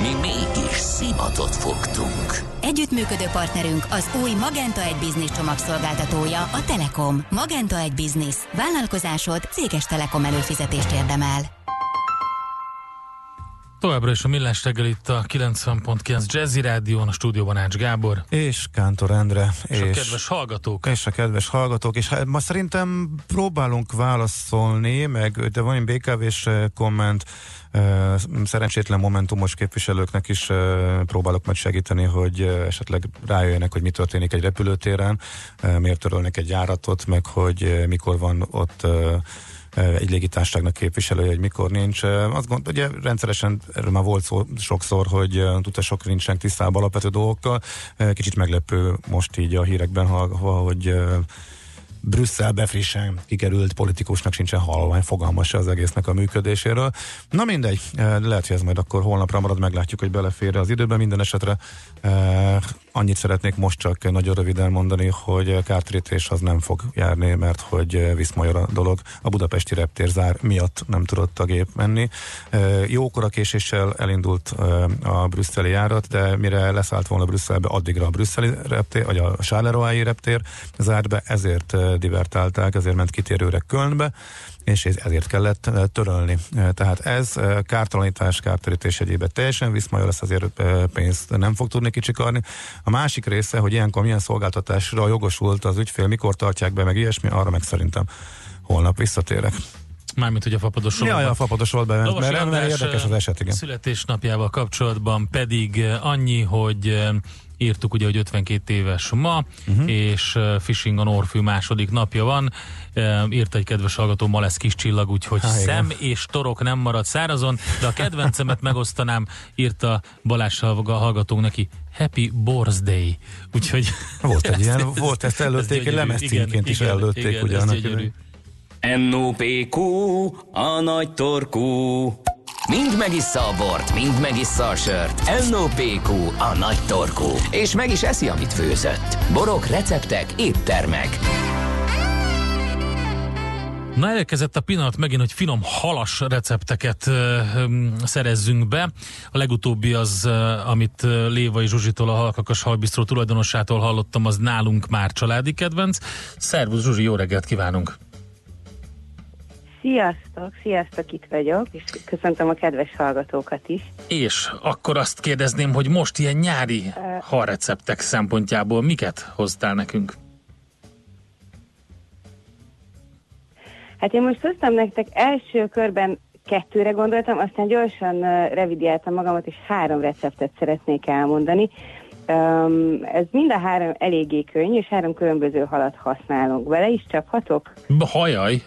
Mi mégis szimatot fogtunk. Együttműködő partnerünk az új Magenta egy Business csomagszolgáltatója, a Telekom. Magenta egy Business. Vállalkozásod céges Telekom előfizetést érdemel. Továbbra is a Millás reggel itt a 90.9 Jazzy Rádión, a stúdióban Ács Gábor. És Kántor Endre. És, és a kedves hallgatók. És a kedves hallgatók. És hát ma szerintem próbálunk válaszolni, meg de van egy BKV-s eh, komment, eh, szerencsétlen momentumos képviselőknek is eh, próbálok majd segíteni, hogy esetleg rájöjjenek, hogy mi történik egy repülőtéren, miért törölnek egy járatot, meg hogy mikor van ott egy légitárságnak képviselője, hogy mikor nincs. Azt gond, ugye rendszeresen erről már volt szó sokszor, hogy utasok nincsenek tisztában alapvető dolgokkal. Kicsit meglepő most így a hírekben, hogy Brüsszelbe frissen kikerült politikusnak sincsen halvány fogalma se az egésznek a működéséről. Na mindegy, lehet, hogy ez majd akkor holnapra marad, meglátjuk, hogy belefér az időben. Minden esetre Annyit szeretnék most csak nagyon röviden mondani, hogy kártérítés az nem fog járni, mert hogy viszmajor a dolog. A budapesti reptér zár miatt nem tudott a gép menni. Jókora késéssel elindult a brüsszeli járat, de mire leszállt volna Brüsszelbe, addigra a brüsszeli reptér, vagy a Charleroi reptér zárt be, ezért divertálták, ezért ment kitérőre Kölnbe és ezért kellett törölni. Eh, tehát ez kártalanítás, kártérítés egyébben teljesen viszmajor lesz, azért pénzt nem fog tudni kicsikarni. A másik része, hogy ilyenkor milyen szolgáltatásra jogosult az ügyfél, mikor tartják be, meg ilyesmi, arra meg szerintem holnap visszatérek. Mármint, hogy a fapados Ja, ja, a fapados volt be, mert, mert, mert érdekes az eset, igen. Születésnapjával kapcsolatban pedig annyi, hogy írtuk ugye, hogy 52 éves ma, uh-huh. és Fishing on Orfű második napja van. Írt egy kedves hallgató, ma lesz kis csillag, úgyhogy Há, szem igen. és torok nem marad szárazon, de a kedvencemet megosztanám, írta Balázs hallgatónk neki, Happy Birthday. Úgyhogy... Volt egy ilyen, volt ezt előtték, egy lemezcímként is előtték ugyanak. NOPQ, a nagy torkú. Mind megissza a bort, mind megissza a sört. NOPQ, a nagy torkú. És meg is eszi, amit főzött. Borok, receptek, éttermek. Na elkezdett a pillanat megint, hogy finom halas recepteket ö, szerezzünk be. A legutóbbi az, amit Lévai Zsuzsitól, a Halkakas Halbisztró tulajdonosától hallottam, az nálunk már családi kedvenc. Szervusz Zsuzsi, jó reggelt kívánunk! Sziasztok, sziasztok, itt vagyok, és köszöntöm a kedves hallgatókat is. És akkor azt kérdezném, hogy most ilyen nyári uh, halreceptek szempontjából miket hoztál nekünk? Hát én most hoztam nektek első körben kettőre gondoltam, aztán gyorsan uh, revidiáltam magamat, és három receptet szeretnék elmondani. Um, ez mind a három eléggé könnyű, és három különböző halat használunk. Vele is csaphatok? Hajaj,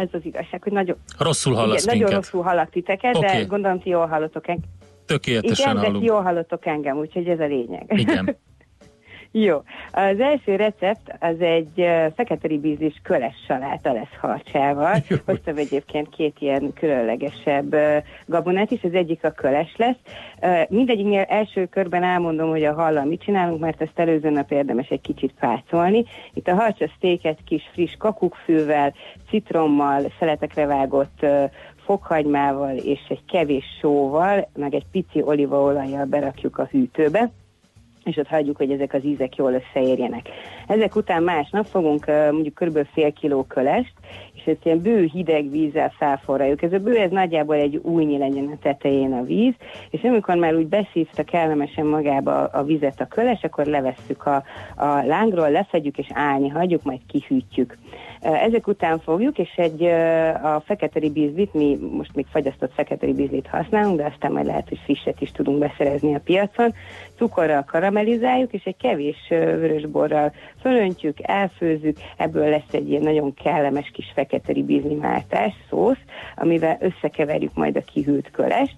ez az igazság, hogy nagyon... Rosszul hallasz igen, Nagyon rosszul hallak titeket, okay. de gondolom ti jól hallotok engem. Tökéletesen igen, hallunk. de jól hallottok engem, úgyhogy ez a lényeg. Igen. Jó. Az első recept az egy feketeri bízis köles saláta lesz harcsával. Hoztam egyébként két ilyen különlegesebb gabonát is, az egyik a köles lesz. Mindegyiknél első körben elmondom, hogy a hallal mit csinálunk, mert ezt előző nap érdemes egy kicsit pácolni. Itt a harcsa sztéket kis friss kakukkfűvel, citrommal, szeletekre vágott fokhagymával és egy kevés sóval, meg egy pici olívaolajjal berakjuk a hűtőbe és ott hagyjuk, hogy ezek az ízek jól összeérjenek. Ezek után másnap fogunk mondjuk kb. fél kiló kölest, és ezt ilyen bő hideg vízzel felforraljuk. Ez a bő, ez nagyjából egy újnyi legyen a tetején a víz, és amikor már úgy beszívta kellemesen magába a vizet a köles, akkor levesszük a, a lángról, lefedjük és állni hagyjuk, majd kihűtjük. Ezek után fogjuk, és egy a fekete ribizlit, mi most még fagyasztott fekete ribizlit használunk, de aztán majd lehet, hogy frisset is tudunk beszerezni a piacon. Cukorral karamellizáljuk, és egy kevés vörösborral fölöntjük, elfőzzük, ebből lesz egy ilyen nagyon kellemes kis fekete ribizli máltás, szósz, amivel összekeverjük majd a kihűlt kölest,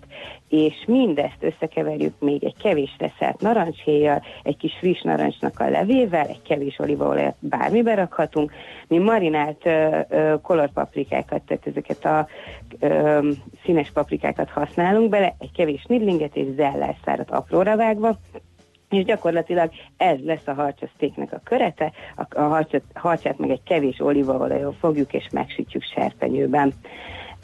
és mindezt összekeverjük még egy kevés reszelt narancshéjjal, egy kis friss narancsnak a levével, egy kevés olívaolajat bármibe rakhatunk. Mi marinált ö, ö, kolorpaprikákat, tehát ezeket a ö, színes paprikákat használunk bele, egy kevés nidlinget és zellárszárat apróra vágva, és gyakorlatilag ez lesz a harcsasztéknek a körete, a, a harcsat, harcsát meg egy kevés olívaolajon fogjuk és megsütjük serpenyőben.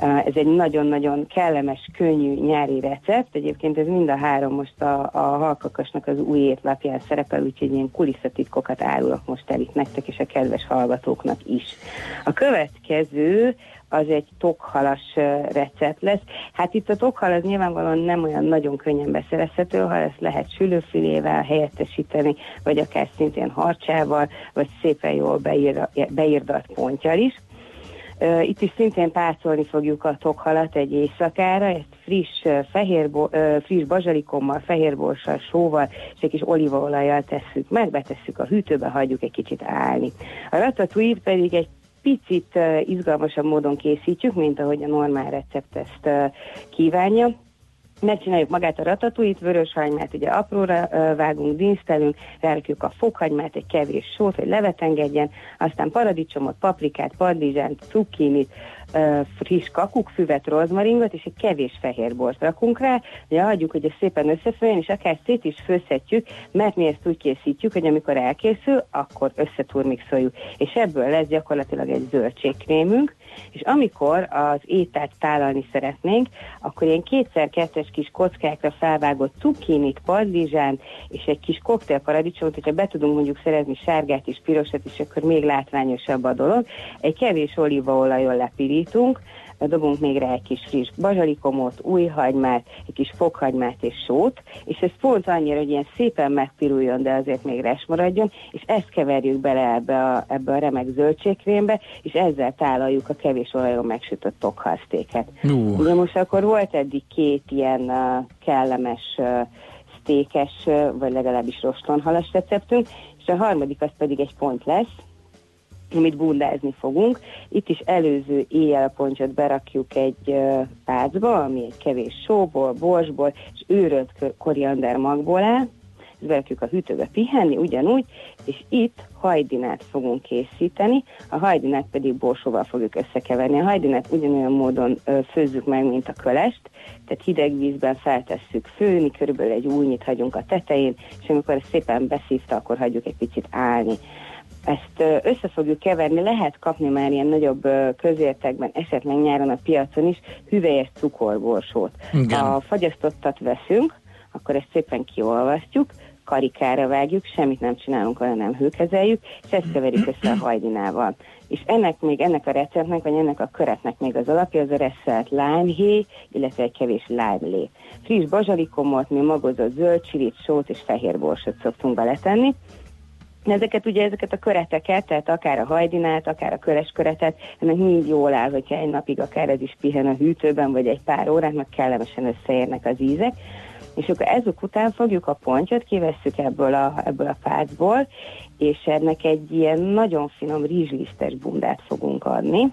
Ez egy nagyon-nagyon kellemes, könnyű nyári recept. Egyébként ez mind a három most a, a halkakasnak az új étlapján szerepel, úgyhogy ilyen kulisszatitkokat árulok most el itt nektek és a kedves hallgatóknak is. A következő az egy tokhalas recept lesz. Hát itt a tokhal az nyilvánvalóan nem olyan nagyon könnyen beszerezhető, ha ezt lehet sülőfilével helyettesíteni, vagy akár szintén harcsával, vagy szépen jól beír, beírdalt pontjal is. Itt is szintén pácolni fogjuk a tokhalat egy éjszakára, ezt friss, fehér, friss bazsalikommal, fehérborssal, sóval és egy kis olívaolajjal tesszük meg, betesszük a hűtőbe, hagyjuk egy kicsit állni. A ratatouille pedig egy picit izgalmasabb módon készítjük, mint ahogy a normál recept ezt kívánja megcsináljuk magát a ratatuit, vöröshagymát ugye apróra vágunk, dinsztelünk, rárakjuk a fokhagymát, egy kevés sót, hogy levet engedjen, aztán paradicsomot, paprikát, padlizsánt, cukkinit, friss kakukkfüvet, rozmaringot, és egy kevés fehér bort rakunk rá, hogy hagyjuk, hogy ez szépen összefolyjon, és akár szét is főzhetjük, mert mi ezt úgy készítjük, hogy amikor elkészül, akkor összeturmixoljuk, és ebből lesz gyakorlatilag egy zöldségkrémünk, és amikor az ételt tálalni szeretnénk, akkor ilyen kétszer-kettes kis kockákra felvágott cukkinit, padlizsánt és egy kis koktélparadicsomot, hogyha be tudunk mondjuk szerezni sárgát és pirosat, és akkor még látványosabb a dolog. Egy kevés olívaolajon lepirítunk, dobunk még rá egy kis friss bazsalikomot, új hagymát, egy kis fokhagymát és sót, és ez pont annyira, hogy ilyen szépen megpiruljon, de azért még res maradjon, és ezt keverjük bele ebbe a, ebbe a remek zöldségkrémbe, és ezzel tálaljuk a kevés olajon megsütött tokhalsztéket. Uh. Ugye most akkor volt eddig két ilyen uh, kellemes uh, sztékes, uh, vagy legalábbis rostonhalas receptünk, és a harmadik az pedig egy pont lesz, amit bundázni fogunk. Itt is előző éjjelponcsot berakjuk egy pácba, ami egy kevés sóból, borsból és őrölt koriander magból áll, berakjuk a hűtőbe pihenni, ugyanúgy, és itt hajdinát fogunk készíteni, a hajdinát pedig borsóval fogjuk összekeverni. A hajdinát ugyanolyan módon főzzük meg, mint a kölest, tehát hideg vízben feltesszük főni, körülbelül egy újnyit hagyunk a tetején, és amikor ez szépen beszívta, akkor hagyjuk egy picit állni ezt össze fogjuk keverni, lehet kapni már ilyen nagyobb közértekben, esetleg nyáron a piacon is, hüvelyes cukorborsót. Igen. Ha fagyasztottat veszünk, akkor ezt szépen kiolvasztjuk, karikára vágjuk, semmit nem csinálunk, olyan nem hőkezeljük, és ezt keverjük össze a hajdinával. És ennek még, ennek a receptnek, vagy ennek a köretnek még az alapja az a reszelt limehéj, illetve egy kevés lime Friss bazsalikomot, mi magozott zöld csilit, sót és fehér borsot szoktunk beletenni, Ezeket ugye, ezeket a köreteket, tehát akár a hajdinát, akár a köres köretet, ennek mind jól áll, hogyha egy napig akár ez is pihen a hűtőben, vagy egy pár órát, meg kellemesen összeérnek az ízek. És akkor ezek után fogjuk a pontyot, kivesszük ebből a, ebből a fácból, és ennek egy ilyen nagyon finom rizslisztes bundát fogunk adni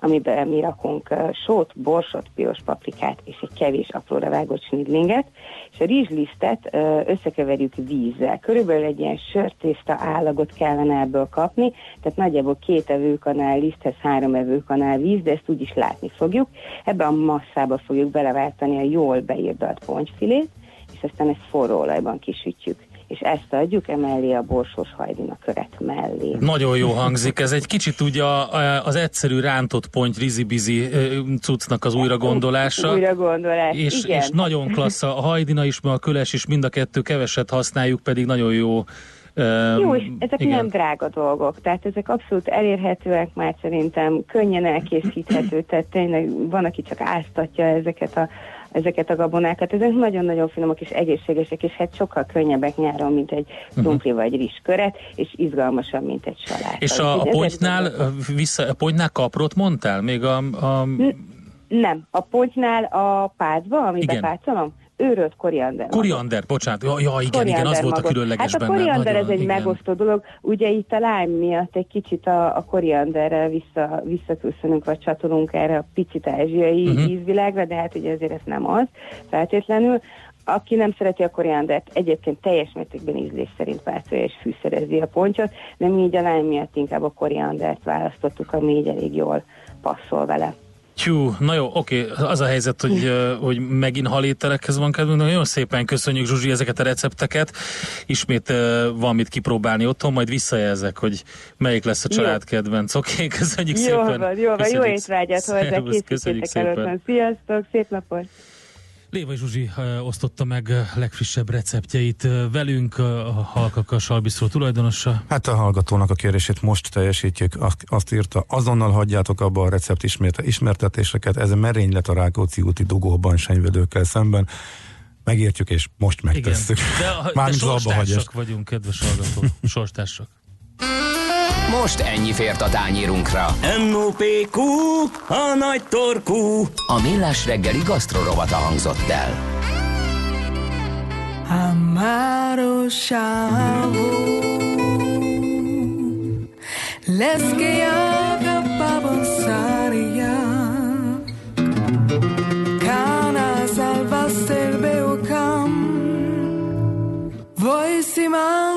amiben mi rakunk sót, borsot, piros paprikát és egy kevés apróra vágott snidlinget, és a rizslisztet összekeverjük vízzel. Körülbelül egy ilyen sörtészta állagot kellene ebből kapni, tehát nagyjából két evőkanál liszthez három evőkanál víz, de ezt úgy is látni fogjuk. Ebbe a masszába fogjuk beleváltani a jól beírdalt pontyfilét, és aztán ezt forró olajban kisütjük és ezt adjuk emellé a borsós hajdina köret mellé. Nagyon jó hangzik, ez egy kicsit ugye az egyszerű rántott pont rizibizi cuccnak az újra gondolása. Újra gondolás, és, igen. és nagyon klassz, a hajdina is, a köles is, mind a kettő keveset használjuk, pedig nagyon jó jó, és ezek igen. nem drága dolgok, tehát ezek abszolút elérhetőek, már szerintem könnyen elkészíthető, tehát tényleg van, aki csak áztatja ezeket a ezeket a gabonákat. Ezek nagyon-nagyon finomok és egészségesek, és hát sokkal könnyebbek nyáron, mint egy mhm. krumpli uh-huh. vagy rizsköret, és izgalmasabb, mint egy saláta. És a, a pontnál, vissza, a pontnál kaprot mondtál? Még a, a... Nem, a pontnál a pácba, amiben pácolom, őrölt koriander. Koriander, bocsánat. Ja, ja igen, igen, az volt a különleges Hát a koriander ez egy igen. megosztó dolog. Ugye itt a lime miatt egy kicsit a, a korianderrel vissza, visszaköszönünk, vagy csatolunk erre a picit ázsiai uh-huh. ízvilágra, de hát ugye azért ez nem az feltétlenül. Aki nem szereti a koriandert, egyébként teljes mértékben ízlés szerint változja és fűszerezi a pontyot, de mi így a lime miatt inkább a koriandert választottuk, ami így elég jól passzol vele. Tyú, na jó, oké, az a helyzet, hogy, hogy megint halételekhez van kedvünk. Nagyon szépen köszönjük Zsuzsi ezeket a recepteket. Ismét van mit kipróbálni otthon, majd visszajelzek, hogy melyik lesz a család kedvenc. Oké, okay, köszönjük jó szépen. Van, jó van, jó étvágyat hozzá, készítétek előtt. Sziasztok, szép napot! Lévai Zsuzsi osztotta meg legfrissebb receptjeit velünk, a Halkaka Salbiszró tulajdonosa. Hát a hallgatónak a kérését most teljesítjük, azt, azt írta, azonnal hagyjátok abba a recept ismerte, ismertetéseket, ez merénylet a Rákóczi úti dugóban senyvedőkkel szemben. Megértjük, és most megtesszük. Igen, de, Már de sorstársak vagyunk, kedves hallgató, sorstársak. Most ennyi fért a tányírunkra. M.O.P.Q. A nagy torkú. A millás reggeli gasztrorovata hangzott el. Amaro chavo Les que haga pavonsaria Cana salvaste el beocam Voi si mange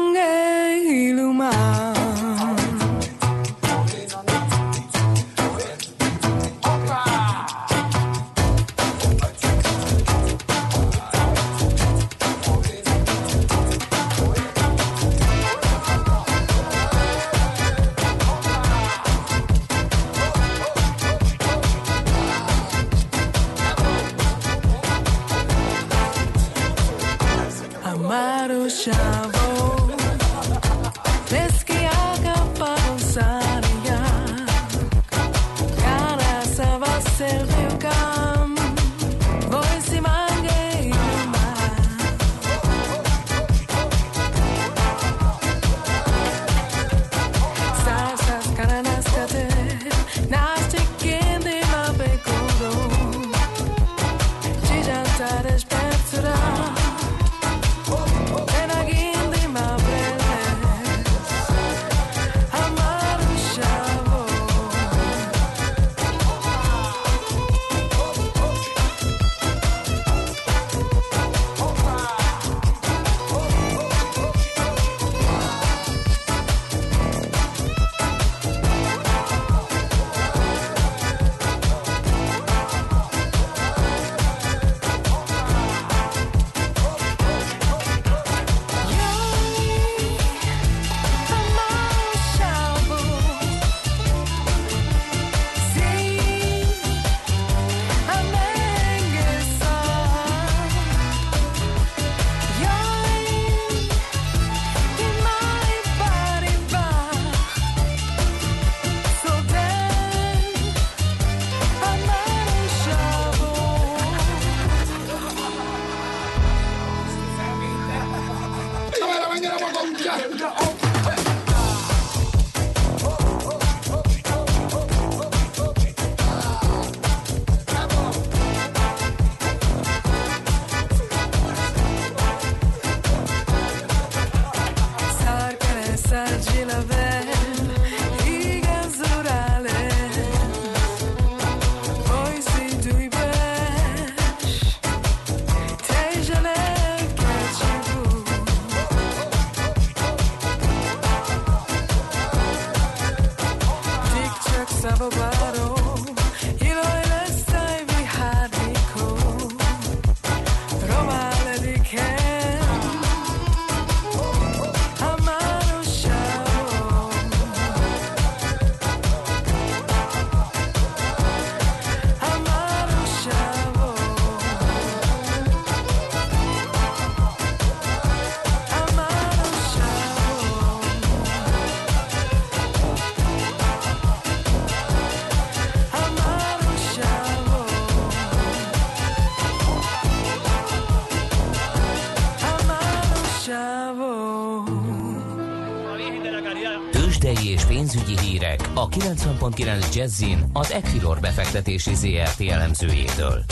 a 90.9 Jazzin az Equilor befektetési ZRT elemzőjétől.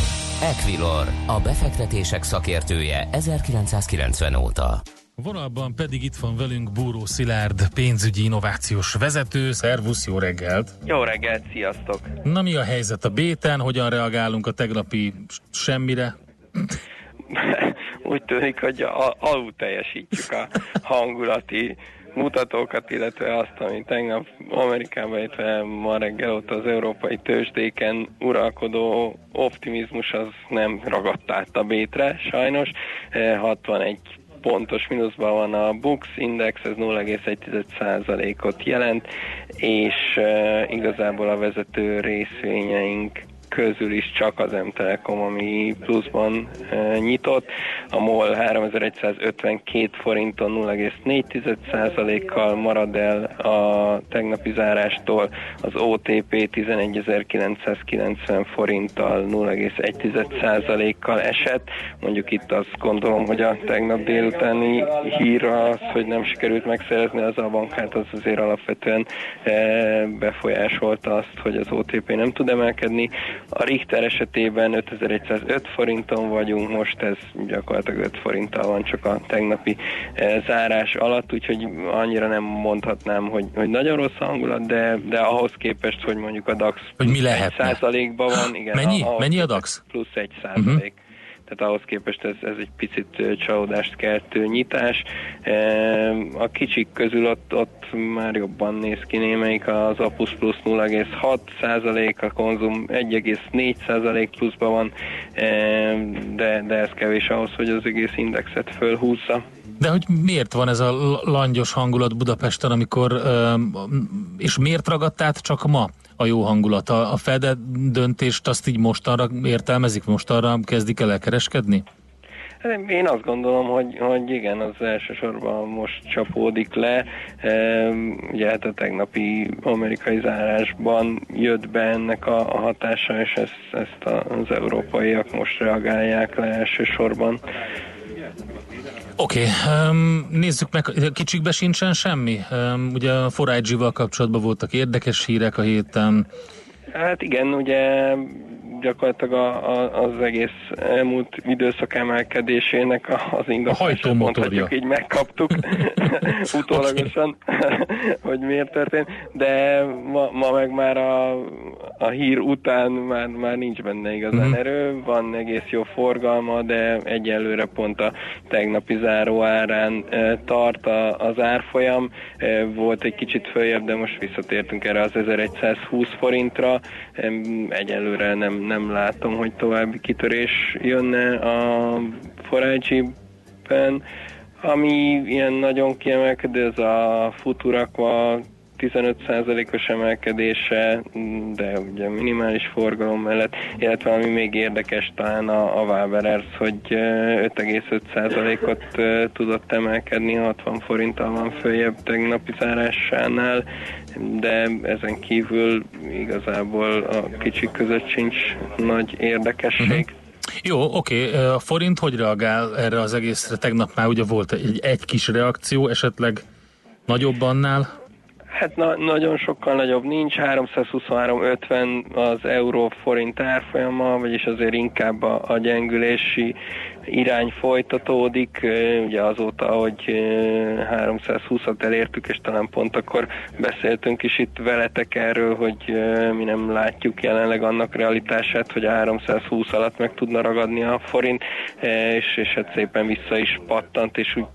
Equilor, a befektetések szakértője 1990 óta. Vonalban pedig itt van velünk Búró Szilárd, pénzügyi innovációs vezető. Szervusz, jó reggelt! Jó reggelt, sziasztok! Na mi a helyzet a béten? Hogyan reagálunk a tegnapi semmire? Úgy tűnik, hogy a- alul teljesítjük a hangulati mutatókat, illetve azt, ami tegnap Amerikában, illetve ma reggel ott az európai tőzsdéken uralkodó optimizmus az nem ragadt át a bétre, sajnos. Eh, 61 pontos mínuszban van a Bux Index, ez 0,1%-ot jelent, és e, igazából a vezető részvényeink közül is csak az M-Telekom, ami pluszban e, nyitott. A MOL 3152 forinton 0,4%-kal marad el a tegnapi zárástól, az OTP 11990 forinttal 0,1%-kal esett. Mondjuk itt azt gondolom, hogy a tegnap délutáni hír az, hogy nem sikerült megszerezni az a bankát, az azért alapvetően e, befolyásolta azt, hogy az OTP nem tud emelkedni. A Richter esetében 5105 forinton vagyunk, most ez gyakorlatilag 5 forinttal van csak a tegnapi eh, zárás alatt, úgyhogy annyira nem mondhatnám, hogy, hogy nagyon rossz a hangulat, de, de ahhoz képest, hogy mondjuk a DAX Hogy mi egy százalékban van, igen. Mennyi? ahhoz Mennyi a DAX? Plusz egy százalék. Tehát ahhoz képest ez, ez egy picit csalódást keltő nyitás. A kicsik közül ott, ott már jobban néz ki némelyik, az Apus plusz 0,6 százalék, a konzum 1,4 százalék pluszban van, de, de ez kevés ahhoz, hogy az egész indexet fölhúzza. De hogy miért van ez a langyos hangulat Budapesten, amikor, és miért ragadt át csak ma a jó hangulat? A, Fed döntést azt így mostanra értelmezik, mostanra kezdik el elkereskedni? Én azt gondolom, hogy, hogy igen, az elsősorban most csapódik le. Ehm, Ugye hát a tegnapi amerikai zárásban jött be ennek a, a hatása, és ezt, ezt az európaiak most reagálják le elsősorban. Oké, okay, um, nézzük meg, kicsikbe sincsen semmi. Um, ugye a 4 val kapcsolatban voltak érdekes hírek a héten. Hát igen, ugye gyakorlatilag a, a, az egész elmúlt időszak emelkedésének az hajtómotorja. mondhatjuk, így megkaptuk. Utólagosan, hogy miért történt, de ma, ma meg már a, a hír után már, már nincs benne igazán Mhm. erő, van egész jó forgalma, de egyelőre pont a tegnapi záró árán e, tart a, az árfolyam, e, volt egy kicsit följebb, de most visszatértünk erre az 1120 forintra, Em, egyelőre nem, nem látom, hogy további kitörés jönne a forágyi-ben. Ami ilyen nagyon kiemelkedő, ez a Futurakva 15%-os emelkedése, de ugye minimális forgalom mellett, illetve ami még érdekes talán a, a Waberers, hogy eh, 5,5%-ot eh, tudott emelkedni, 60 forinttal van följebb tegnapi zárásánál, de ezen kívül igazából a kicsik között sincs nagy érdekesség. Mhm. Jó, oké, a forint hogy reagál erre az egészre? Tegnap már ugye volt egy, egy kis reakció, esetleg nagyobb annál? Hát na, nagyon sokkal nagyobb nincs, 323,50 az euró forint árfolyama, vagyis azért inkább a, a gyengülési irány folytatódik, ugye azóta, hogy ö, 320-at elértük, és talán pont akkor beszéltünk is itt veletek erről, hogy mi nem látjuk jelenleg annak realitását, hogy a 320 alatt meg tudna ragadni a forint, és, és hát szépen vissza is pattant, és úgy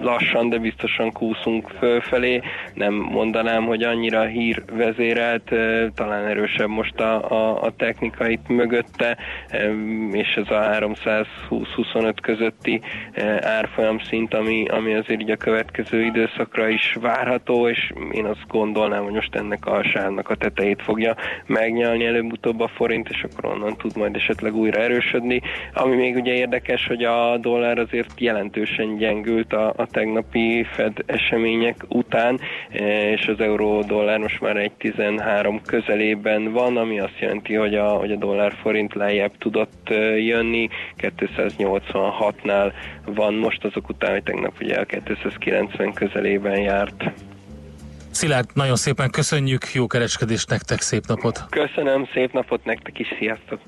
lassan, de biztosan kúszunk fölfelé. Nem mondanám, hogy annyira hírvezérelt, talán erősebb most a, a, a technikait mögötte, és ez a 320-25 közötti e, árfolyam szint, ami, ami azért így a következő időszakra is várható, és én azt gondolnám, hogy most ennek a sávnak a tetejét fogja megnyalni előbb-utóbb a forint, és akkor onnan tud majd esetleg újra erősödni. Ami még ugye érdekes, hogy a dollár azért jelentősen gyengült a, a tegnapi Fed események után, e, és az euró-dollár most már egy 13 közelében van, ami azt jelenti, hogy a, hogy a dollár-forint lejjebb tudott e, jönni, 286-nál van most azok után, hogy tegnap ugye a 290 közelében járt. Szilárd, nagyon szépen köszönjük, jó kereskedést nektek, szép napot! Köszönöm, szép napot nektek is, sziasztok!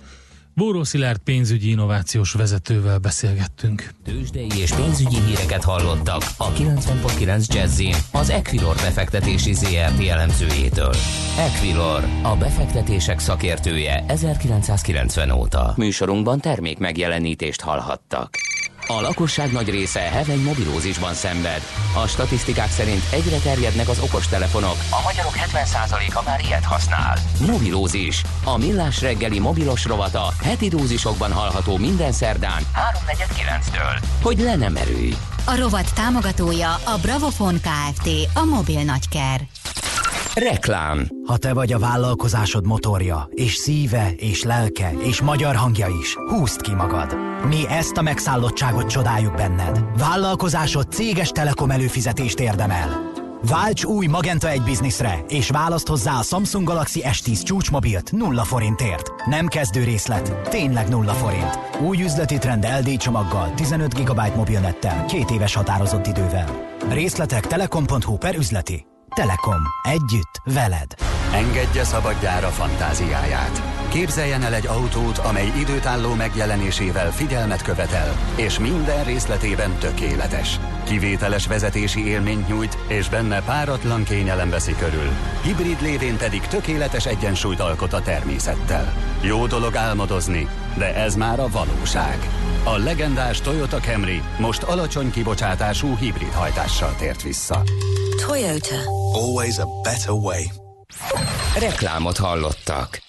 Bóró Szilárd pénzügyi innovációs vezetővel beszélgettünk. Tőzsdei és pénzügyi híreket hallottak a 90.9 jazz az Equilor befektetési ZRT elemzőjétől. Equilor, a befektetések szakértője 1990 óta. Műsorunkban termék megjelenítést hallhattak. A lakosság nagy része heveny mobilózisban szenved. A statisztikák szerint egyre terjednek az okostelefonok. A magyarok 70%-a már ilyet használ. Mobilózis. A millás reggeli mobilos rovata heti dózisokban hallható minden szerdán 3.49-től. Hogy le nem erőj. A rovat támogatója a Bravofon Kft. A mobil nagyker. Reklám. Ha te vagy a vállalkozásod motorja, és szíve, és lelke, és magyar hangja is, húzd ki magad. Mi ezt a megszállottságot csodáljuk benned. Vállalkozásod céges telekom előfizetést érdemel. Válts új Magenta egy bizniszre, és választ hozzá a Samsung Galaxy S10 csúcsmobilt nulla forintért. Nem kezdő részlet, tényleg nulla forint. Új üzleti trend LD csomaggal, 15 GB mobilnettel, két éves határozott idővel. Részletek telekom.hu per üzleti. Telekom. Együtt. Veled. Engedje szabadjára fantáziáját. Képzeljen el egy autót, amely időtálló megjelenésével figyelmet követel, és minden részletében tökéletes. Kivételes vezetési élményt nyújt, és benne páratlan kényelem veszi körül. Hibrid lévén pedig tökéletes egyensúlyt alkot a természettel. Jó dolog álmodozni, de ez már a valóság. A legendás Toyota Camry most alacsony kibocsátású hibrid hajtással tért vissza. Toyota. Always a better way. Reklámot hallottak.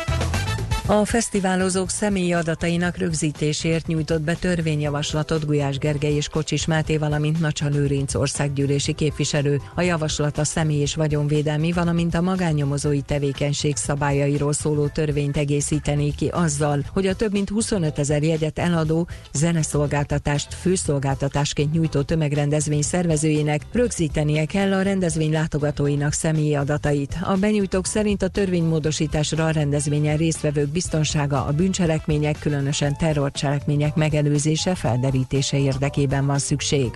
A fesztiválozók személyi adatainak rögzítésért nyújtott be törvényjavaslatot Gulyás Gergely és Kocsis Máté, valamint Nacsa Lőrinc országgyűlési képviselő. A javaslat a személy és vagyonvédelmi, valamint a magánnyomozói tevékenység szabályairól szóló törvényt egészítené ki azzal, hogy a több mint 25 ezer jegyet eladó zeneszolgáltatást főszolgáltatásként nyújtó tömegrendezvény szervezőjének rögzítenie kell a rendezvény látogatóinak személyi adatait. A benyújtók szerint a törvénymódosításra a rendezvényen résztvevők biztonsága, a bűncselekmények, különösen terrorcselekmények megelőzése, felderítése érdekében van szükség.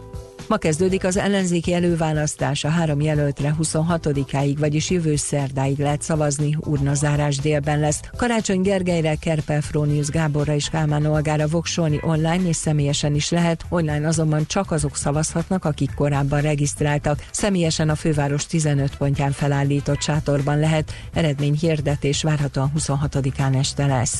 Ma kezdődik az ellenzéki előválasztás, a három jelöltre 26-áig, vagyis jövő szerdáig lehet szavazni, urnazárás délben lesz. Karácsony Gergelyre, Kerpel Frónius Gáborra és Kálmán Olgára voksolni online és személyesen is lehet, online azonban csak azok szavazhatnak, akik korábban regisztráltak. Személyesen a főváros 15 pontján felállított sátorban lehet, eredmény hirdetés várhatóan 26-án este lesz.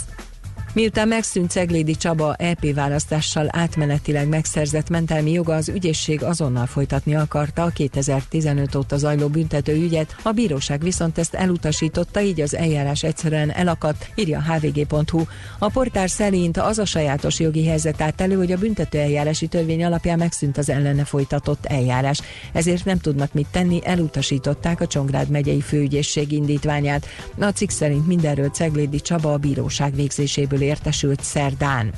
Miután megszűnt Ceglédi Csaba EP választással átmenetileg megszerzett mentelmi joga, az ügyészség azonnal folytatni akarta a 2015 óta zajló büntető ügyet, a bíróság viszont ezt elutasította, így az eljárás egyszerűen elakadt, írja hvg.hu. A portár szerint az a sajátos jogi helyzet állt elő, hogy a büntető eljárási törvény alapján megszűnt az ellene folytatott eljárás. Ezért nem tudnak mit tenni, elutasították a Csongrád megyei főügyészség indítványát. A cikk szerint mindenről Ceglédi Csaba a bíróság végzéséből értesült szerdán.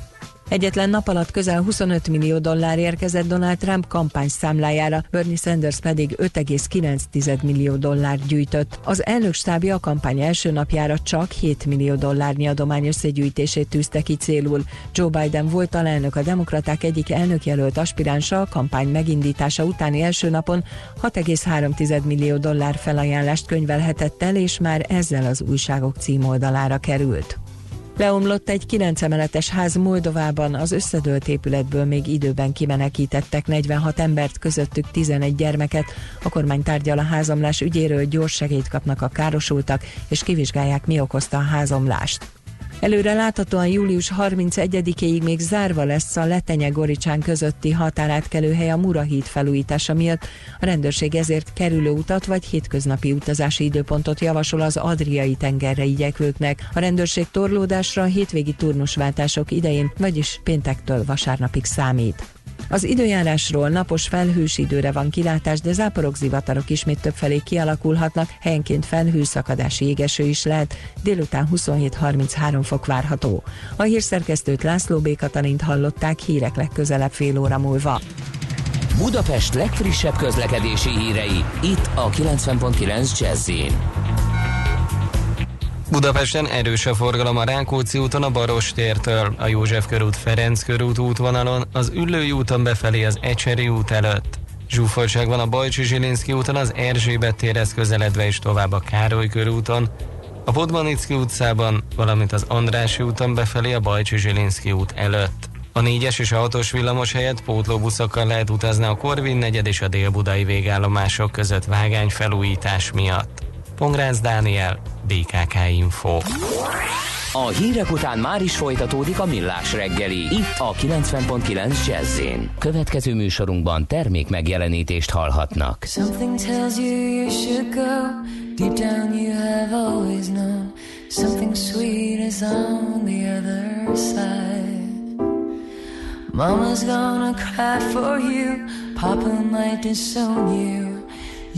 Egyetlen nap alatt közel 25 millió dollár érkezett Donald Trump kampány számlájára, Bernie Sanders pedig 5,9 millió dollár gyűjtött. Az elnök stábja a kampány első napjára csak 7 millió dollárnyi adomány összegyűjtését tűzte ki célul. Joe Biden volt alelnök a demokraták egyik elnökjelölt aspiránsa a kampány megindítása utáni első napon 6,3 millió dollár felajánlást könyvelhetett el, és már ezzel az újságok címoldalára került. Leomlott egy 9 emeletes ház Moldovában, az összedőlt épületből még időben kimenekítettek 46 embert, közöttük 11 gyermeket. A kormány tárgyal a házomlás ügyéről, gyors segélyt kapnak a károsultak, és kivizsgálják, mi okozta a házomlást. Előre láthatóan július 31-ig még zárva lesz a Letenye-Goricsán közötti határátkelőhely a Murahíd felújítása miatt. A rendőrség ezért kerülő utat vagy hétköznapi utazási időpontot javasol az Adriai tengerre igyekvőknek. A rendőrség torlódásra a hétvégi turnusváltások idején, vagyis péntektől vasárnapig számít. Az időjárásról napos felhős időre van kilátás, de záporok, zivatarok ismét többfelé kialakulhatnak, helyenként felhőszakadási égeső is lehet, délután 27-33 fok várható. A hírszerkesztőt László B. Hallották hírek legközelebb fél óra múlva. Budapest legfrissebb közlekedési hírei, itt a 90.9 jazz Budapesten erős a forgalom a Rákóczi úton a Baros tértől, a József körút Ferenc körút útvonalon, az Üllői úton befelé az Ecseri út előtt. Zsúfoltság van a Bajcsi Zsilinszki úton, az Erzsébet térhez közeledve és tovább a Károly körúton, a Podmanicki utcában, valamint az Andrási úton befelé a Bajcsi Zsilinszki út előtt. A 4-es és a 6-os villamos helyett pótlóbuszokkal lehet utazni a Korvin negyed és a dél-budai végállomások között vágány felújítás miatt. Pongrácz Dániel, BKK Info. A hírek után már is folytatódik a millás reggeli. Itt a 90.9 jazz Következő műsorunkban termék megjelenítést hallhatnak. Something tells you you should go. Deep down you have always known. Something sweet is on the other side. Mama's gonna cry for you. Papa might disown you.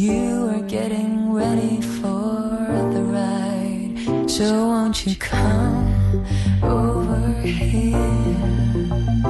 You are getting ready for the ride. So won't you come over here?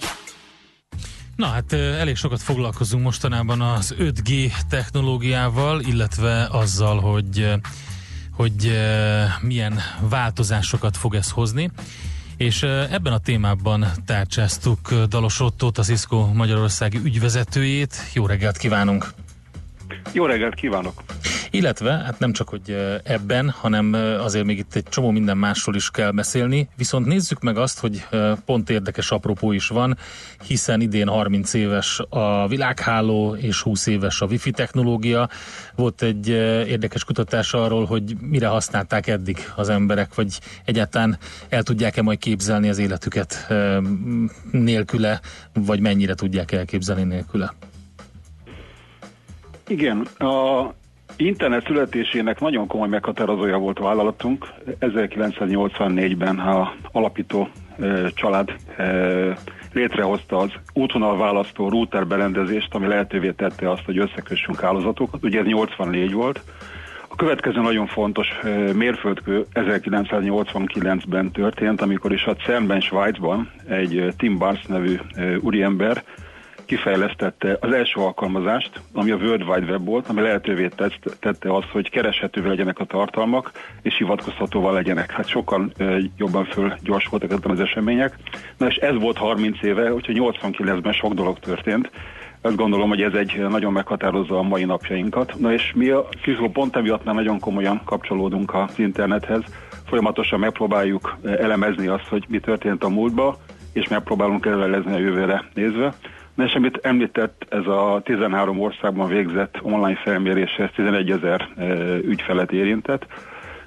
Na hát elég sokat foglalkozunk mostanában az 5G technológiával, illetve azzal, hogy, hogy milyen változásokat fog ez hozni. És ebben a témában tárcsáztuk Dalos Ottót, az Cisco Magyarországi ügyvezetőjét. Jó reggelt kívánunk! Jó reggelt kívánok! Illetve, hát nem csak, hogy ö, ebben, hanem ö, azért még itt egy csomó minden másról is kell beszélni, viszont nézzük meg azt, hogy ö, pont érdekes apropó is van, hiszen idén 30 éves a világháló és 20 éves a wifi technológia. Volt egy érdekes kutatás arról, hogy mire használták eddig az emberek, vagy egyáltalán el tudják-e majd képzelni az életüket nélküle, vagy mennyire tudják elképzelni nélküle. Igen, a internet születésének nagyon komoly meghatározója volt a vállalatunk. 1984-ben a alapító család létrehozta az útvonal választó router berendezést, ami lehetővé tette azt, hogy összekössünk hálózatokat. Ugye ez 84 volt. A következő nagyon fontos mérföldkő 1989-ben történt, amikor is a CERN-ben, Svájcban egy Tim Barnes nevű úriember kifejlesztette az első alkalmazást, ami a World Wide Web volt, ami lehetővé tett- tette azt, hogy kereshetővé legyenek a tartalmak, és hivatkozhatóval legyenek. Hát sokkal jobban föl gyorsultak ezek az események. Na és ez volt 30 éve, úgyhogy 89-ben sok dolog történt. Azt gondolom, hogy ez egy nagyon meghatározza a mai napjainkat. Na és mi a Fizó pont emiatt már nagyon komolyan kapcsolódunk az internethez. Folyamatosan megpróbáljuk elemezni azt, hogy mi történt a múltba, és megpróbálunk előrelezni a jövőre nézve. És amit említett, ez a 13 országban végzett online felmérés, ez 11 ezer eh, ügyfelet érintett.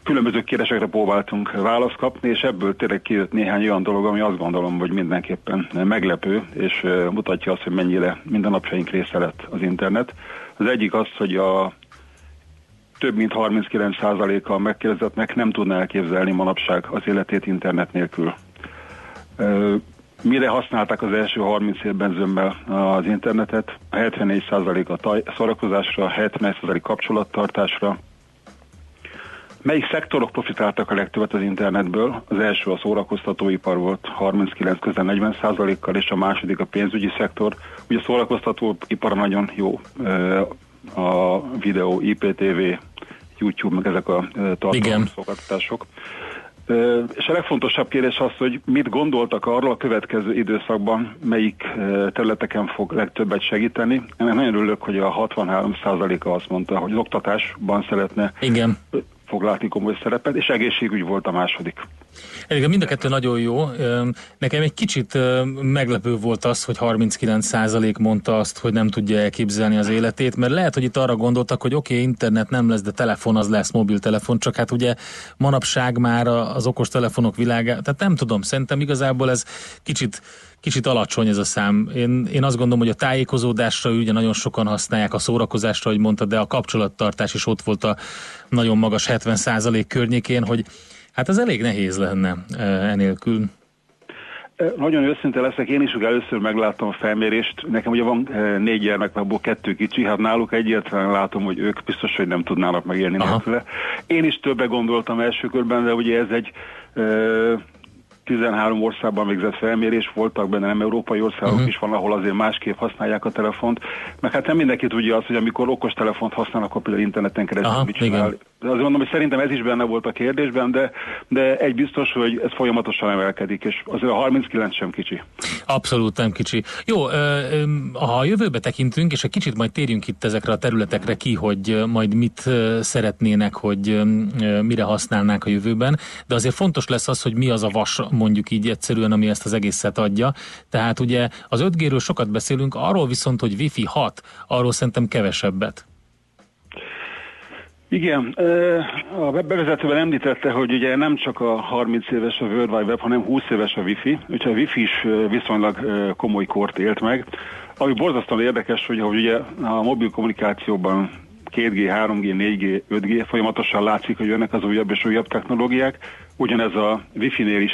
Különböző kérdésekre próbáltunk választ kapni, és ebből tényleg kijött néhány olyan dolog, ami azt gondolom, hogy mindenképpen meglepő, és eh, mutatja azt, hogy mennyire mindennapjaink része lett az internet. Az egyik az, hogy a több mint 39%-a a megkérdezettnek nem tudna elképzelni manapság az életét internet nélkül. Mire használták az első 30 évben zömmel az internetet? A 74% a taj- szórakozásra, 71% kapcsolattartásra. Melyik szektorok profitáltak a legtöbbet az internetből? Az első a szórakoztatóipar volt 39 közel 40 kal és a második a pénzügyi szektor. Ugye a szórakoztatóipar nagyon jó, a videó, IPTV, YouTube, meg ezek a ö, tartalomszolgáltatások. És a legfontosabb kérdés az, hogy mit gondoltak arról a következő időszakban, melyik területeken fog legtöbbet segíteni. Ennek nagyon örülök, hogy a 63%-a azt mondta, hogy az oktatásban szeretne Igen. foglalni komoly szerepet, és egészségügy volt a második. Egyébként mind a kettő nagyon jó. Nekem egy kicsit meglepő volt az, hogy 39% mondta azt, hogy nem tudja elképzelni az életét, mert lehet, hogy itt arra gondoltak, hogy oké, okay, internet nem lesz, de telefon az lesz, mobiltelefon, csak hát ugye manapság már az okos telefonok világa, tehát nem tudom, szerintem igazából ez kicsit Kicsit alacsony ez a szám. Én, én azt gondolom, hogy a tájékozódásra ugye nagyon sokan használják, a szórakozásra, hogy mondta, de a kapcsolattartás is ott volt a nagyon magas 70% környékén, hogy hát ez elég nehéz lenne eh, enélkül. Ö, Nagyon őszinte leszek, én is ugye először megláttam a felmérést. Nekem ugye van ö, négy gyermek, abból kettő kicsi, hát náluk egyértelműen látom, hogy ők biztos, hogy nem tudnának megélni nélküle. Én is többre gondoltam első körben, de ugye ez egy ö, 13 országban végzett felmérés, voltak benne nem európai országok uh-huh. is van, ahol azért másképp használják a telefont. Meg hát nem mindenki tudja azt, hogy amikor okos telefont használnak, akkor például interneten keresztül Aha, mit csinál. igen. Azért mondom, hogy szerintem ez is benne volt a kérdésben, de, de egy biztos, hogy ez folyamatosan emelkedik, és azért a 39 sem kicsi. Abszolút nem kicsi. Jó, ha a jövőbe tekintünk, és egy kicsit majd térjünk itt ezekre a területekre ki, hogy majd mit szeretnének, hogy mire használnák a jövőben, de azért fontos lesz az, hogy mi az a vas, mondjuk így egyszerűen, ami ezt az egészet adja. Tehát ugye az 5G-ről sokat beszélünk, arról viszont, hogy Wi-Fi 6, arról szerintem kevesebbet. Igen, a bevezetőben említette, hogy ugye nem csak a 30 éves a World Wide Web, hanem 20 éves a Wi-Fi, úgyhogy a Wi-Fi is viszonylag komoly kort élt meg. Ami borzasztóan érdekes, hogy ahogy ugye a mobil kommunikációban 2G, 3G, 4G, 5G folyamatosan látszik, hogy jönnek az újabb és újabb technológiák. Ugyanez a Wi-Fi-nél is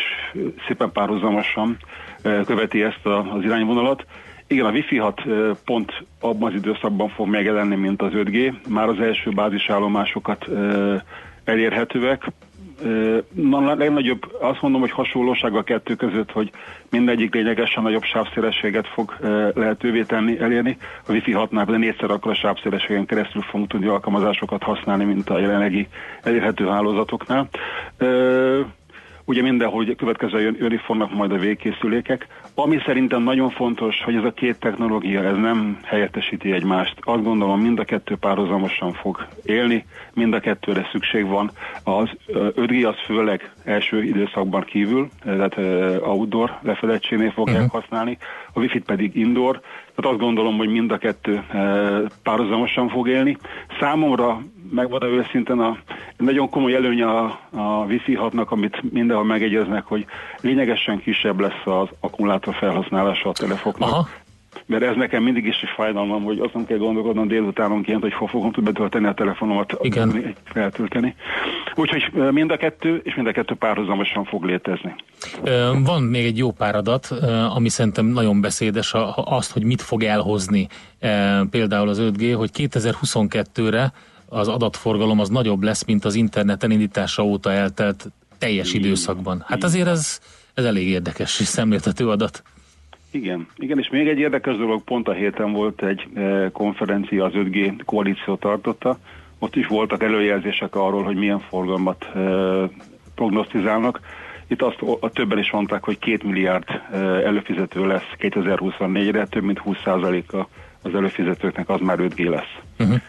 szépen párhuzamosan követi ezt az irányvonalat. Igen, a Wi-Fi 6 ö, pont abban az időszakban fog megjelenni, mint az 5G. Már az első bázisállomásokat elérhetőek. A legnagyobb, azt mondom, hogy hasonlóság a kettő között, hogy mindegyik lényegesen nagyobb sávszélességet fog lehetővé tenni, elérni. A Wi-Fi 6-nál pedig négyszer a sávszélességen keresztül fogunk tudni alkalmazásokat használni, mint a jelenlegi elérhető hálózatoknál. Ugye mindenhol jön, jönni fognak majd a végkészülékek. Ami szerintem nagyon fontos, hogy ez a két technológia, ez nem helyettesíti egymást. Azt gondolom, mind a kettő párhuzamosan fog élni, mind a kettőre szükség van. Az ö, 5G az főleg első időszakban kívül, tehát outdoor lefedettségnél fogják uh-huh. használni, a Wi-Fi pedig indoor. Tehát azt gondolom, hogy mind a kettő ö, párhuzamosan fog élni. Számomra megvan őszintén a nagyon komoly előnye a, a Wi-Fi 6-nak, amit mindenhol megegyeznek, hogy lényegesen kisebb lesz az akkumulátor felhasználása a telefonoknak. Aha. Mert ez nekem mindig is egy fájdalmam, hogy azt nem kell gondolkodnom délutánonként, hogy hol fogom tudni betölteni a telefonomat, Igen. feltölteni. Úgyhogy mind a kettő, és mind a kettő párhuzamosan fog létezni. Van még egy jó pár adat, ami szerintem nagyon beszédes, azt, hogy mit fog elhozni például az 5G, hogy 2022-re az adatforgalom az nagyobb lesz, mint az interneten indítása óta eltelt teljes időszakban. Hát azért ez, ez elég érdekes és szemléltető adat. Igen, igen, és még egy érdekes dolog, pont a héten volt egy e, konferencia, az 5G koalíció tartotta, ott is voltak előjelzések arról, hogy milyen forgalmat e, prognosztizálnak. Itt azt a többen is mondták, hogy két milliárd e, előfizető lesz 2024-re, több mint 20%-a az előfizetőknek az már 5G lesz. Uh-huh.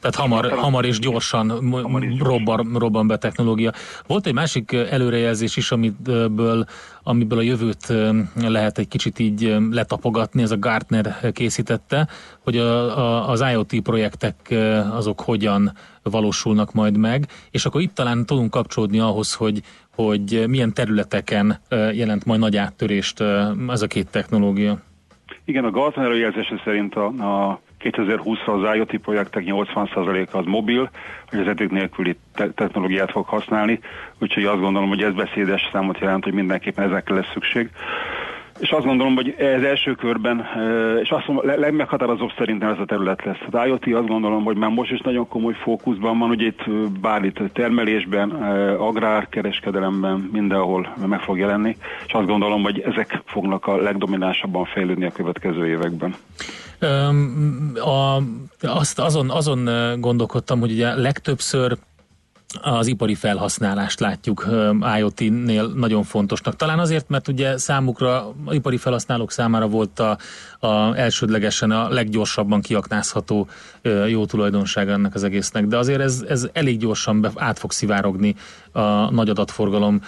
Tehát hamar, hamar és gyorsan hamar és gyorsan. Robban, robban be technológia. Volt egy másik előrejelzés is, amiből, amiből a jövőt lehet egy kicsit így letapogatni, ez a Gartner készítette, hogy a, a, az IoT projektek azok hogyan valósulnak majd meg, és akkor itt talán tudunk kapcsolódni ahhoz, hogy, hogy milyen területeken jelent majd nagy áttörést ez a két technológia. Igen, a Gartner előjelzése szerint a, a 2020-ra az IoT projektek 80%-a az mobil, hogy vezetők nélküli te- technológiát fog használni, úgyhogy azt gondolom, hogy ez beszédes számot jelent, hogy mindenképpen ezekre lesz szükség. És azt gondolom, hogy ez első körben, és azt mondom, legmeghatározóbb szerintem ez a terület lesz. Az IoT azt gondolom, hogy már most is nagyon komoly fókuszban van, ugye itt bár termelésben, agrárkereskedelemben, mindenhol meg fog jelenni, és azt gondolom, hogy ezek fognak a legdominánsabban fejlődni a következő években. A, azt azon, azon gondolkodtam, hogy ugye legtöbbször az ipari felhasználást látjuk IoT-nél nagyon fontosnak. Talán azért, mert ugye számukra, az ipari felhasználók számára volt a, a elsődlegesen a leggyorsabban kiaknázható jó tulajdonság ennek az egésznek, de azért ez, ez elég gyorsan be, át fog szivárogni a nagy adatforgalom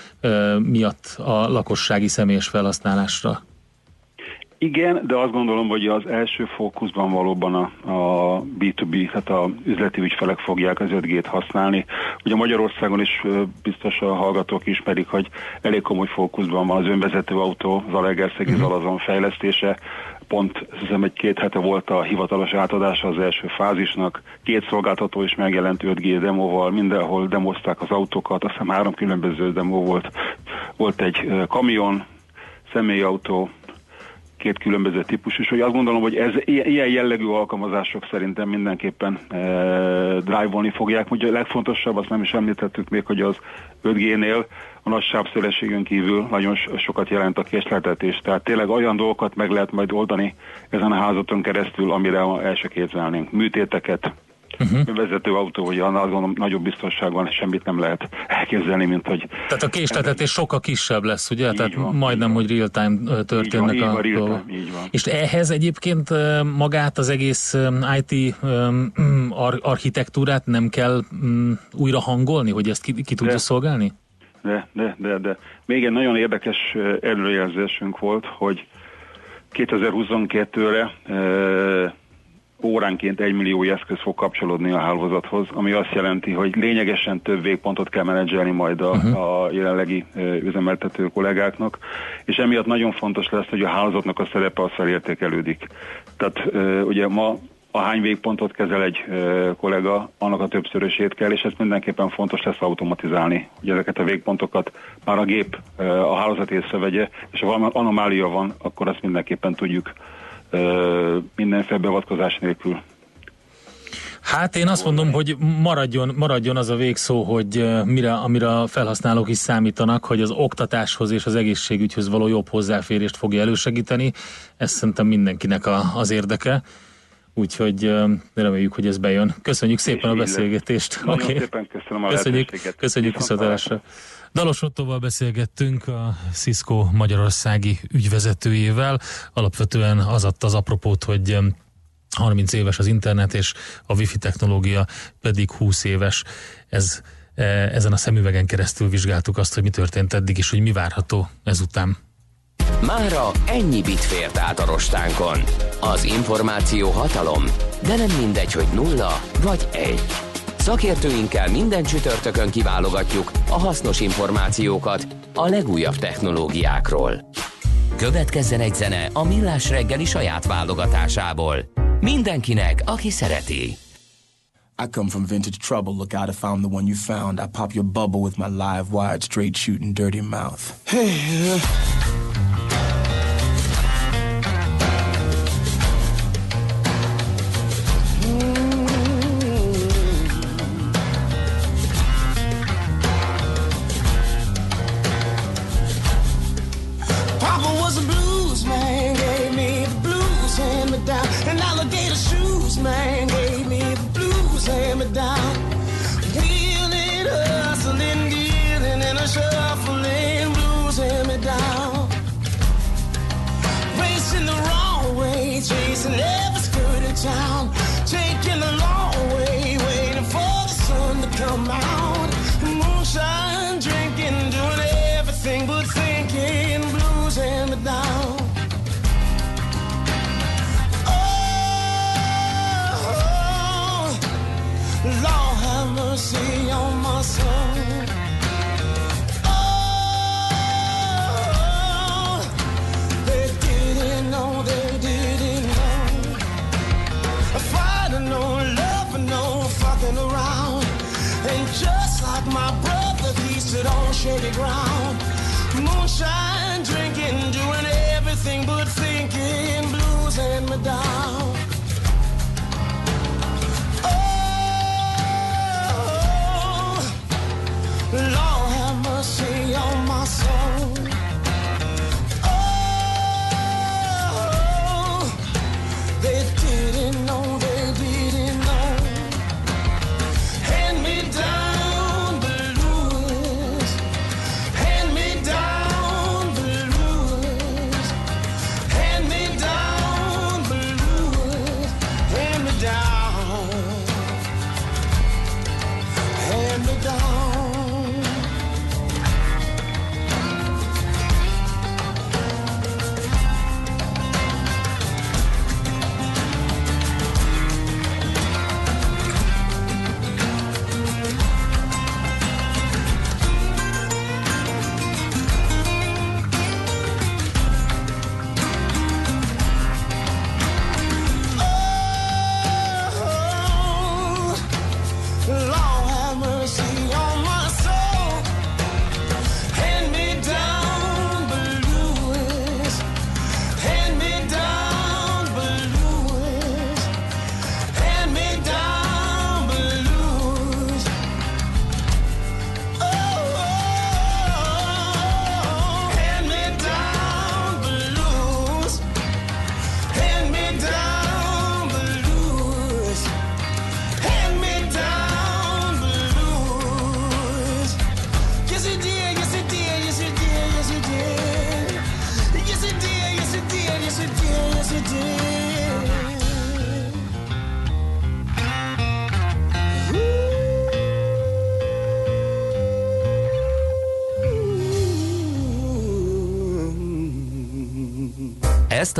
miatt a lakossági személyes felhasználásra. Igen, de azt gondolom, hogy az első fókuszban valóban a, a B2B, tehát a üzleti ügyfelek fogják az 5G-t használni. Ugye Magyarországon is biztos a hallgatók ismerik, hogy elég komoly fókuszban van az önvezető autó, az Alegerszegi uh-huh. Zalazon fejlesztése. Pont hiszem egy két hete volt a hivatalos átadása az első fázisnak. Két szolgáltató is megjelent 5G demóval, mindenhol demozták az autókat, azt hiszem három különböző demó volt. Volt egy kamion, személyautó, két különböző típus, és hogy azt gondolom, hogy ez ilyen jellegű alkalmazások szerintem mindenképpen e, drive-olni fogják. Ugye a legfontosabb, azt nem is említettük még, hogy az 5G-nél a nagy sávszélességen kívül nagyon sokat jelent a késleltetés. Tehát tényleg olyan dolgokat meg lehet majd oldani ezen a házaton keresztül, amire el se. Műtéteket, uh-huh. vezető autó, hogy gondolom nagyobb biztonságban semmit nem lehet elképzelni, mint hogy... Tehát a késletetés sokkal kisebb lesz, ugye? Így Tehát van, majdnem, hogy real-time történnek így van, a így van, dolgok. Így van. És ehhez egyébként magát az egész IT ar- architektúrát nem kell újra hangolni, hogy ezt ki, ki tudja de, szolgálni? De, de, de, de. Még egy nagyon érdekes előjelzésünk volt, hogy 2022-re óránként egy millió eszköz fog kapcsolódni a hálózathoz, ami azt jelenti, hogy lényegesen több végpontot kell menedzselni majd a, uh-huh. a jelenlegi üzemeltető kollégáknak, és emiatt nagyon fontos lesz, hogy a hálózatnak a szerepe az felértékelődik. Tehát ugye ma a hány végpontot kezel egy ö, kollega, annak a többszörösét kell, és ez mindenképpen fontos lesz automatizálni, hogy ezeket a végpontokat már a gép ö, a hálózat észrevegye, és ha valami anomália van, akkor azt mindenképpen tudjuk mindenféle beavatkozás nélkül. Hát én azt mondom, hogy maradjon, maradjon az a végszó, hogy mire, amire a felhasználók is számítanak, hogy az oktatáshoz és az egészségügyhöz való jobb hozzáférést fogja elősegíteni. Ez szerintem mindenkinek a, az érdeke. Úgyhogy reméljük, hogy ez bejön. Köszönjük szépen a beszélgetést. Nagyon okay. szépen köszönöm a köszönjük, köszönjük viszontlátásra. Dalos Ottoval beszélgettünk a Cisco magyarországi ügyvezetőjével. Alapvetően az adta az apropót, hogy 30 éves az internet, és a wifi technológia pedig 20 éves. Ez, e, ezen a szemüvegen keresztül vizsgáltuk azt, hogy mi történt eddig, és hogy mi várható ezután. Mára ennyi bit fért át a rostánkon. Az információ hatalom, de nem mindegy, hogy nulla vagy egy. Szakértőinkkel minden csütörtökön kiválogatjuk a hasznos információkat a legújabb technológiákról. Következzen egy zene a Millás reggeli saját válogatásából. Mindenkinek, aki szereti. I come from vintage trouble. Look out, I found the one you found. I pop your bubble with my live wired, straight shooting, dirty mouth. Hey, uh...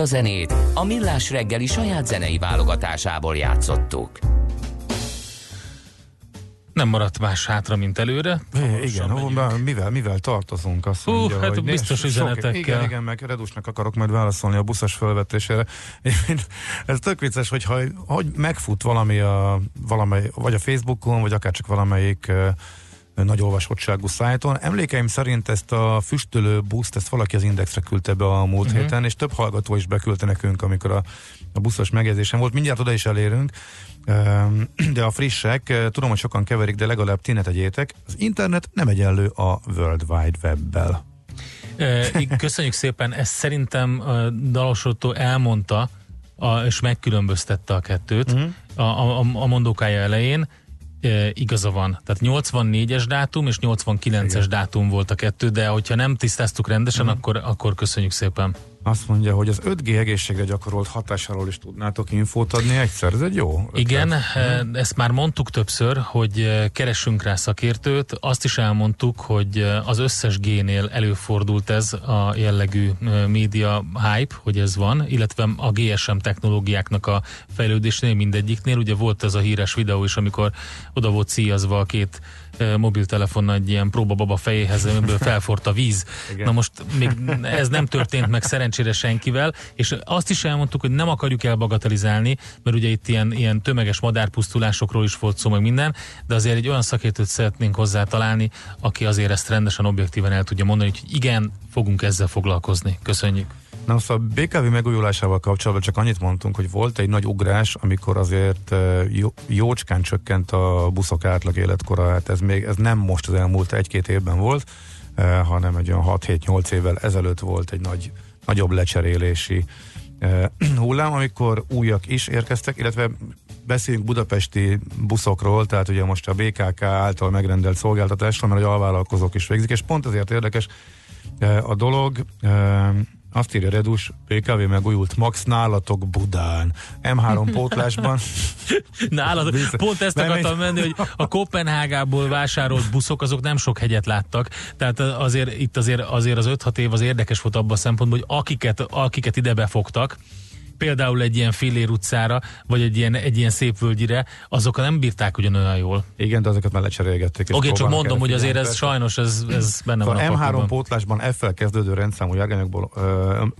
a zenét a Millás reggeli saját zenei válogatásából játszottuk. Nem maradt más hátra, mint előre. É, igen, hol, mivel, mivel tartozunk? Azt Hú, mondja, hát hogy biztos sok- üzenetekkel. Igen, igen, meg Redusnak akarok majd válaszolni a buszos felvetésére. Ez tök vicces, hogyha hogy megfut valami, a, valamely, vagy a Facebookon, vagy akár csak valamelyik ö, nagy olvasottságú szájton. Emlékeim szerint ezt a füstölő buszt, ezt valaki az Indexre küldte be a múlt uh-huh. héten, és több hallgató is beküldte nekünk, amikor a, a buszos megjegyzésen volt. Mindjárt oda is elérünk, Öm, de a frissek, ö, tudom, hogy sokan keverik, de legalább ti ne tegyétek. Az internet nem egyenlő a World Wide Web-bel. E, ig- Köszönjük szépen, ezt szerintem a Dalosotto elmondta, a, és megkülönböztette a kettőt Mhm. a, a, a mondókája elején. E, igaza van. Tehát 84-es dátum és 89-es dátum volt a kettő, de hogyha nem tisztáztuk rendesen, Mhm. akkor, akkor köszönjük szépen. Azt mondja, hogy az 5G egészségre gyakorolt hatásáról is tudnátok infót adni egyszer. Ez egy jó ötlet. Igen, e, ezt már mondtuk többször, hogy e, keressünk rá szakértőt. Azt is elmondtuk, hogy e, az összes génél előfordult ez a jellegű média hype, hogy ez van, illetve a GSM technológiáknak a fejlődésnél mindegyiknél. Ugye volt ez a híres videó is, amikor oda volt szíjazva a két e, mobiltelefon egy ilyen próbababa fejéhez, amiből felfort a víz. Igen. Na most még ez nem történt meg szerencsére senkivel, és azt is elmondtuk, hogy nem akarjuk elbagatelizálni, mert ugye itt ilyen, ilyen tömeges madárpusztulásokról is volt szó, meg minden, de azért egy olyan szakértőt szeretnénk hozzá találni, aki azért ezt rendesen, objektíven el tudja mondani, hogy igen, fogunk ezzel foglalkozni. Köszönjük. Na most a BKV megújulásával kapcsolatban csak annyit mondtunk, hogy volt egy nagy ugrás, amikor azért jó, jócskán csökkent a buszok átlag életkora, hát ez még ez nem most az elmúlt egy-két évben volt, hanem egy olyan 6-7-8 évvel ezelőtt volt egy nagy, nagyobb lecserélési hullám, amikor újak is érkeztek, illetve beszéljünk budapesti buszokról, tehát ugye most a BKK által megrendelt szolgáltatásról, mert hogy alvállalkozók is végzik, és pont ezért érdekes a dolog, azt írja Redus, PKV megújult Max nálatok Budán. M3 pótlásban. Nálad, pont ezt Nem, akartam menni, hogy a Kopenhágából vásárolt buszok, azok nem sok hegyet láttak, tehát azért itt azért, azért az 5-6 év az érdekes volt abban a szempontból, hogy akiket, akiket ide befogtak, például egy ilyen Fillér utcára, vagy egy ilyen, egy ilyen szép völgyire, azok nem bírták ugyanolyan jól. Igen, de azokat már lecserélgették. Oké, csak próbálnak mondom, hogy azért ez sajnos ez, ez benne van a a M3 pakliban. pótlásban F-fel kezdődő rendszámú járgányokból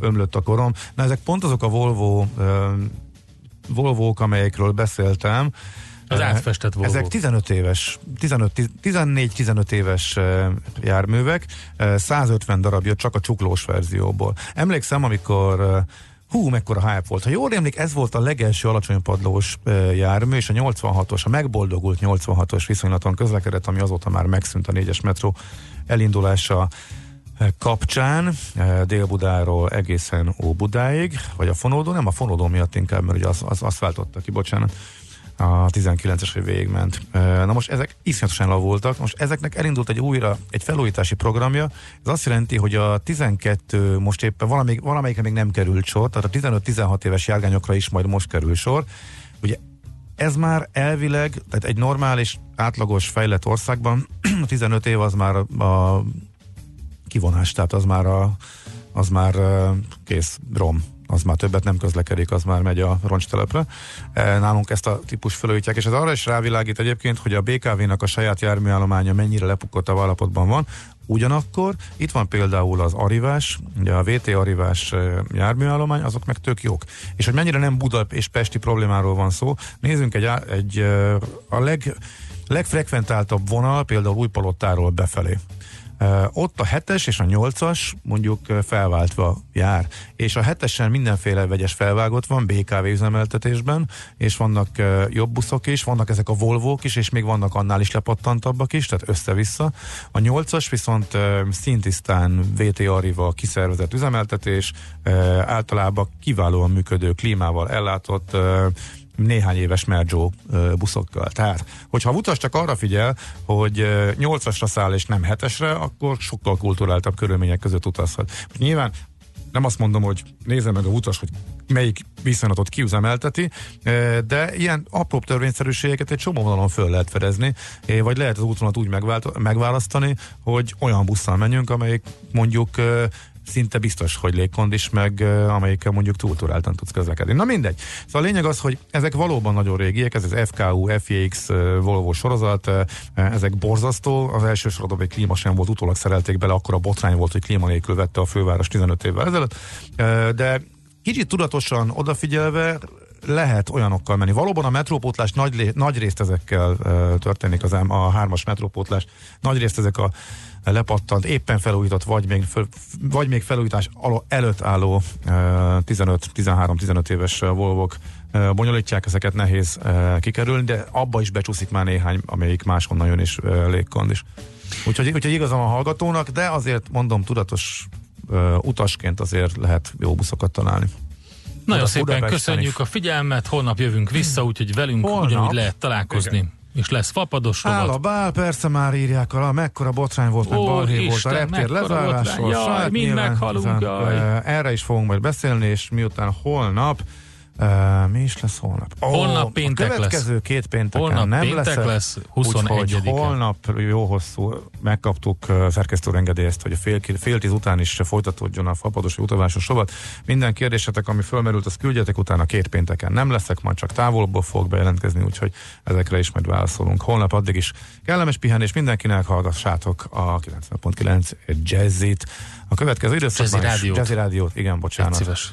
ömlött a korom. Na ezek pont azok a Volvo ö, Volvók, amelyekről beszéltem. Az átfestett Volvók. Ezek 15 éves, 15, 14-15 éves járművek, eh, 150 darab jött csak a csuklós verzióból. Emlékszem, amikor hú, mekkora hype volt. Ha jól emlék, ez volt a legelső alacsony padlós jármű, és a 86-os, a megboldogult 86-os viszonylaton közlekedett, ami azóta már megszűnt a 4-es metró elindulása kapcsán, Dél-Budáról egészen Óbudáig, vagy a Fonódó, nem a Fonódó miatt inkább, mert ugye az, az, azt váltotta ki, bocsánat, a 19-es hogy végigment. Eh, Na most ezek iszonyatosan lavultak, most ezeknek elindult egy újra, egy felújítási programja, ez azt jelenti, hogy a 12 most éppen valamelyik, valamelyikre még nem került sor, tehát a 15-16 éves járgányokra is majd most kerül sor. Ugye ez már elvileg, tehát egy normális, átlagos, fejlett országban a 15 év az már a kivonás, tehát az már, a, az már kész rom az már többet nem közlekedik, az már megy a roncstelepre. E, Nálunk ezt a típus felújítják, és ez arra is rávilágít egyébként, hogy a BKV-nak a saját járműállománya mennyire lepukottabb állapotban van. Ugyanakkor itt van például az Arivás, ugye a VT Arivás e, járműállomány, azok meg tök jók. És hogy mennyire nem Buda és Pesti problémáról van szó, nézzünk egy, egy e, a leg, legfrekventáltabb vonal, például Újpalottáról befelé. Ott a 7-es és a 8-as mondjuk felváltva jár, és a 7-esen mindenféle vegyes felvágott van BKV üzemeltetésben, és vannak jobb buszok is, vannak ezek a Volvók is, és még vannak annál is lepattantabbak is, tehát össze-vissza. A 8-as viszont szintisztán VT Arival kiszervezett üzemeltetés, általában kiválóan működő klímával ellátott néhány éves Merjo buszokkal. Tehát, hogyha a utas csak arra figyel, hogy ö, 8-asra száll és nem 7-esre, akkor sokkal kulturáltabb körülmények között utazhat. Nyilván nem azt mondom, hogy nézze meg a utas, hogy melyik viszonylatot kiüzemelteti, de ilyen apróbb törvényszerűségeket egy csomó vonalon föl lehet fedezni, vagy lehet az útvonalat úgy megválasztani, hogy olyan busszal menjünk, amelyik mondjuk szinte biztos, hogy légkondis, meg amelyikkel mondjuk túlturáltan tudsz közlekedni. Na mindegy. Szóval a lényeg az, hogy ezek valóban nagyon régiek, ez az FKU, uh, Volvo sorozat, ezek borzasztó. Az első sorozatban egy klíma sem volt, utólag szerelték bele, akkor a botrány volt, hogy klíma nélkül vette a főváros 15 évvel ezelőtt. De kicsit tudatosan odafigyelve lehet olyanokkal menni. Valóban a metrópótlás nagy, nagy részt ezekkel uh, történik, az, a hármas metrópótlás, nagy részt ezek a lepattant, éppen felújított, vagy még, föl, vagy még felújítás előtt álló uh, 15-13-15 éves Volvok uh, bonyolítják, ezeket nehéz uh, kikerülni, de abba is becsúszik már néhány, amelyik máshonnan jön is uh, légkond is. Úgyhogy, úgyhogy igazam a hallgatónak, de azért mondom, tudatos utasként azért lehet jó buszokat találni. Nagyon szépen Budapesten köszönjük is. a figyelmet, holnap jövünk vissza, úgyhogy velünk Holnap? ugyanúgy lehet találkozni. És lesz fapados Áll a rovat. bál, persze már írják alá, mekkora botrány volt, meg balhé volt a reptér lezárásról. Jaj, Saját mind meghalunk, jaj. eh, Erre is fogunk majd beszélni, és miután holnap Uh, mi is lesz holnap? Ó, Holnap péntek a következő lesz. két pénteken Holnap nem péntek lesz, lesz, úgyhogy 21-e. holnap jó hosszú megkaptuk uh, szerkesztő engedélyt, hogy a fél, fél tíz után is folytatódjon a fapados utazásos rovat. Minden kérdésetek, ami fölmerült, azt küldjetek utána két pénteken. Nem leszek, majd csak távolból fog bejelentkezni, úgyhogy ezekre is majd válaszolunk. Holnap addig is kellemes pihenés mindenkinek, hallgassátok a 90.9 Jazzit. A következő időszakban Jazzy Rádiót. Jazzy Rádiót, igen, bocsánat. Légy szíves.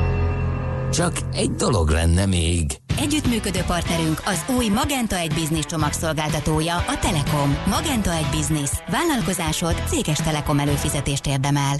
Csak egy dolog lenne még. Együttműködő partnerünk az új Magenta egy Business csomagszolgáltatója, a Telekom. Magenta egy Business. Vállalkozásod céges Telekom előfizetést érdemel.